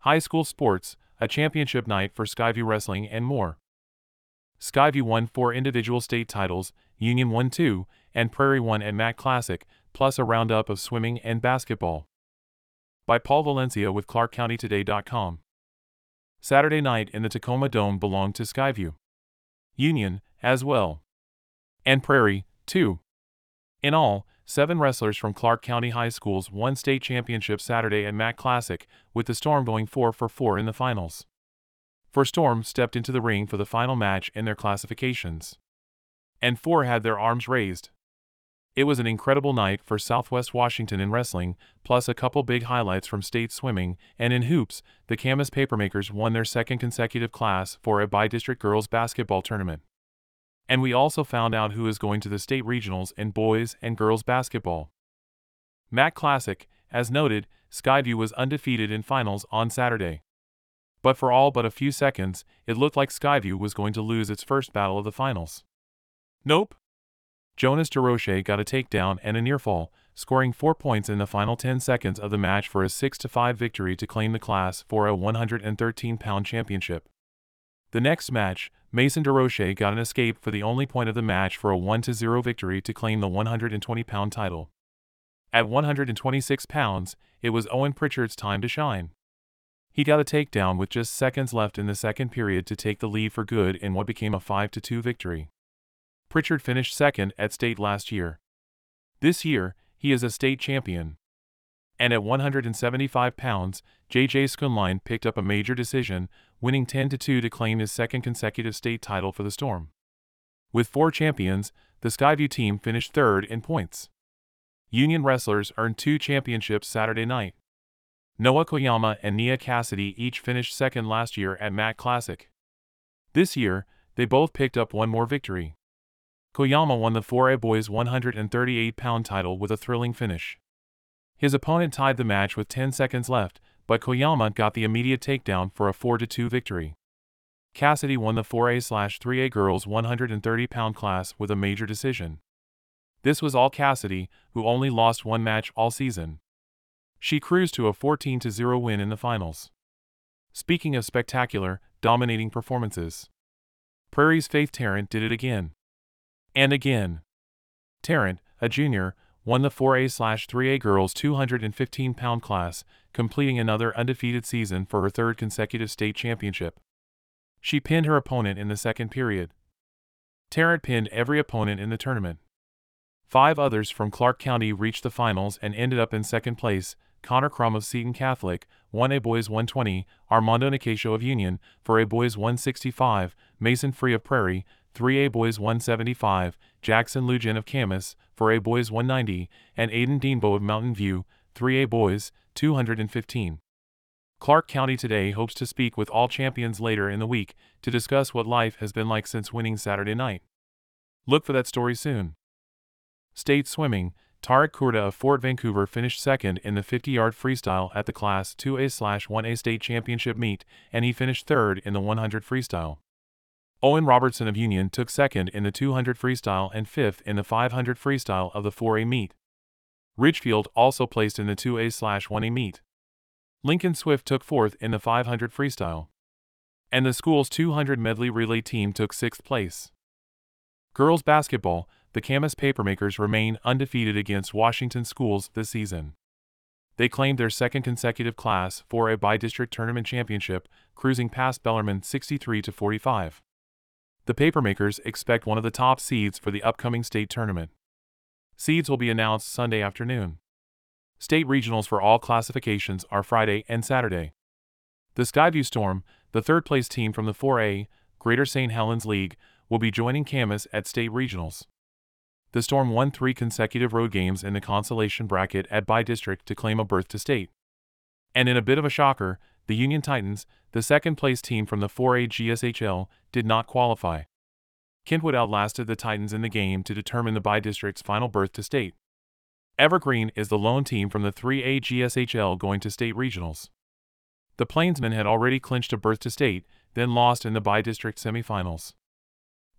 high school sports, a championship night for Skyview Wrestling, and more. Skyview won four individual state titles, Union won two, and Prairie won at Mat Classic, plus a roundup of swimming and basketball. By Paul Valencia with ClarkCountyToday.com. Saturday night in the Tacoma Dome belonged to Skyview. Union, as well. And Prairie, too. In all, seven wrestlers from Clark County High Schools won state championship Saturday at Mat Classic, with the Storm going 4 for 4 in the finals. Four Storm stepped into the ring for the final match in their classifications. And four had their arms raised. It was an incredible night for Southwest Washington in wrestling, plus a couple big highlights from state swimming, and in hoops, the Camas Papermakers won their second consecutive class for a bi-district girls basketball tournament. And we also found out who is going to the state regionals in boys and girls basketball. Mat Classic, as noted, Skyview was undefeated in finals on Saturday. But for all but a few seconds, it looked like Skyview was going to lose its first battle of the finals. Nope, Jonas DeRoche got a takedown and a near fall, scoring 4 points in the final 10 seconds of the match for a 6-5 victory to claim the class for a 113-pound championship. The next match, Mason DeRoche got an escape for the only point of the match for a 1-0 victory to claim the 120-pound title. At 126 pounds, it was Owen Pritchard's time to shine. He got a takedown with just seconds left in the second period to take the lead for good in what became a 5-2 victory. Pritchard finished second at state last year. This year, he is a state champion. And at 175 pounds, JJ Skunline picked up a major decision, winning 10 2 to claim his second consecutive state title for the Storm. With four champions, the Skyview team finished third in points. Union wrestlers earned two championships Saturday night. Noah Koyama and Nia Cassidy each finished second last year at Mat Classic. This year, they both picked up one more victory. Koyama won the 4A Boys 138 pound title with a thrilling finish. His opponent tied the match with 10 seconds left, but Koyama got the immediate takedown for a 4 2 victory. Cassidy won the 4A 3A girls 130 pound class with a major decision. This was all Cassidy, who only lost one match all season. She cruised to a 14 0 win in the finals. Speaking of spectacular, dominating performances, Prairie's Faith Tarrant did it again. And again. Tarrant, a junior, won the 4A/3A girls 215 pound class, completing another undefeated season for her third consecutive state championship. She pinned her opponent in the second period. Tarrant pinned every opponent in the tournament. Five others from Clark County reached the finals and ended up in second place. Connor Crum of Seton Catholic, 1A Boys 120, Armando Nicasio of Union, 4A Boys 165, Mason Free of Prairie, 3A Boys 175, Jackson Lujan of Camas, 4A Boys 190, and Aiden Deanbo of Mountain View, 3A Boys 215. Clark County today hopes to speak with all champions later in the week to discuss what life has been like since winning Saturday night. Look for that story soon. State Swimming, Tarek Kurda of Fort Vancouver finished second in the 50 yard freestyle at the Class 2A 1A state championship meet, and he finished third in the 100 freestyle. Owen Robertson of Union took second in the 200 freestyle and fifth in the 500 freestyle of the 4A meet. Ridgefield also placed in the 2A/1A meet. Lincoln Swift took fourth in the 500 freestyle. And the school's 200 medley relay team took sixth place. Girls basketball, the Camas Papermakers remain undefeated against Washington schools this season. They claimed their second consecutive class for a bi-district tournament championship, cruising past Bellarmine 63 to 45 the papermakers expect one of the top seeds for the upcoming state tournament. Seeds will be announced Sunday afternoon. State regionals for all classifications are Friday and Saturday. The Skyview Storm, the third place team from the 4A Greater St. Helens League, will be joining Camas at state regionals. The Storm won three consecutive road games in the consolation bracket at bi-District to claim a berth to state. And in a bit of a shocker, the Union Titans, the second place team from the 4A GSHL, did not qualify. Kentwood outlasted the Titans in the game to determine the bi-district's final berth to state. Evergreen is the lone team from the 3A GSHL going to state regionals. The Plainsmen had already clinched a berth to state, then lost in the bi-district semifinals.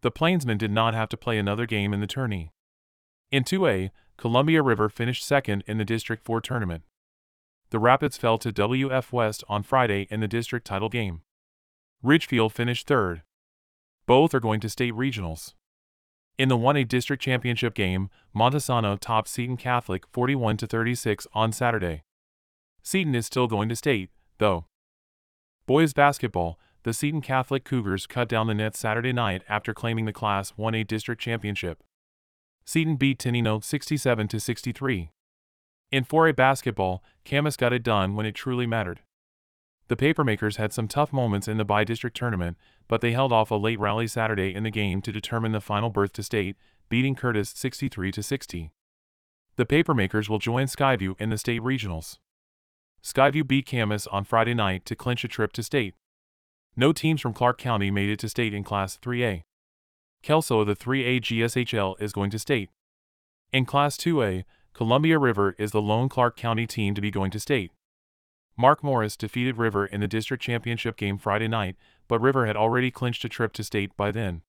The Plainsmen did not have to play another game in the tourney. In 2A, Columbia River finished second in the District 4 tournament. The Rapids fell to WF West on Friday in the district title game. Ridgefield finished third. Both are going to state regionals. In the 1A district championship game, Montesano topped Seton Catholic 41 36 on Saturday. Seton is still going to state, though. Boys basketball, the Seton Catholic Cougars cut down the nets Saturday night after claiming the Class 1A district championship. Seton beat Tenino 67 63. In 4A basketball, Camas got it done when it truly mattered. The Papermakers had some tough moments in the bi-district tournament, but they held off a late rally Saturday in the game to determine the final berth to state, beating Curtis 63 60. The Papermakers will join Skyview in the state regionals. Skyview beat Camas on Friday night to clinch a trip to state. No teams from Clark County made it to state in Class 3A. Kelso of the 3A GSHL is going to state. In Class 2A, Columbia River is the lone Clark County team to be going to state. Mark Morris defeated River in the district championship game Friday night, but River had already clinched a trip to state by then.